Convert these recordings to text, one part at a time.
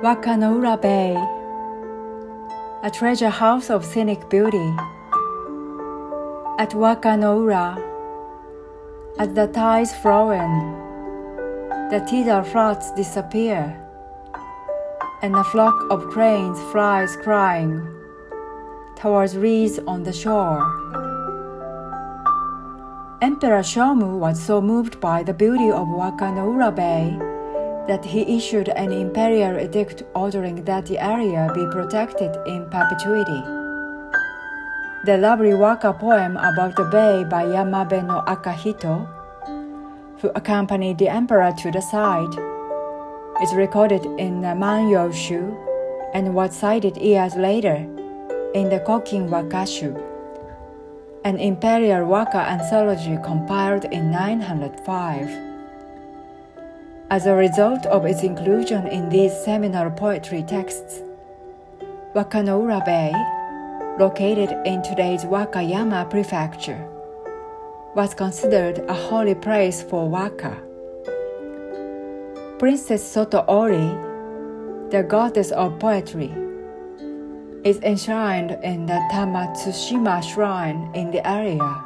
Wakanoura Bay, a treasure house of scenic beauty. At Wakanoura, as the tides flow in, the tidal floods disappear, and a flock of cranes flies crying towards reeds on the shore. Emperor Shomu was so moved by the beauty of Wakanoura Bay that he issued an imperial edict ordering that the area be protected in perpetuity. The lovely waka poem about the bay by Yamabe no Akahito, who accompanied the emperor to the site, is recorded in the Manyoshu and was cited years later in the Kokin Wakashu, an imperial waka anthology compiled in 905. As a result of its inclusion in these seminal poetry texts, Wakanoura Bay, located in today's Wakayama Prefecture, was considered a holy place for waka. Princess Soto Ori, the goddess of poetry, is enshrined in the Tamatsushima shrine in the area,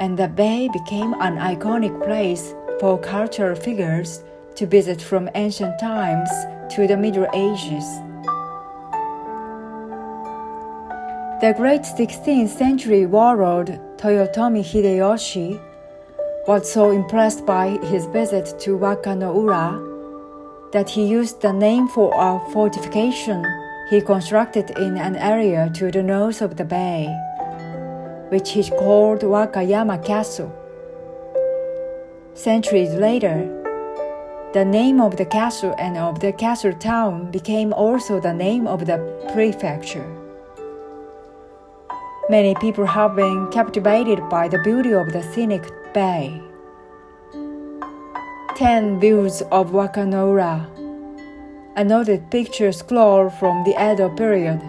and the bay became an iconic place for cultural figures to visit from ancient times to the Middle Ages. The great 16th century warlord Toyotomi Hideyoshi was so impressed by his visit to Wakanoura that he used the name for a fortification he constructed in an area to the north of the bay, which he called Wakayama Castle. Centuries later, the name of the castle and of the castle town became also the name of the prefecture. Many people have been captivated by the beauty of the scenic bay. Ten views of Wakanoura, another picture scroll from the Edo period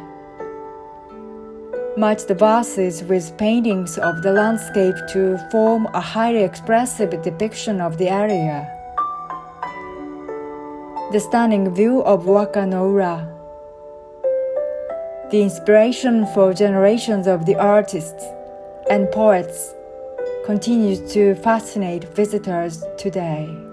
match the vases with paintings of the landscape to form a highly expressive depiction of the area. The stunning view of Wakanoura. The inspiration for generations of the artists and poets continues to fascinate visitors today.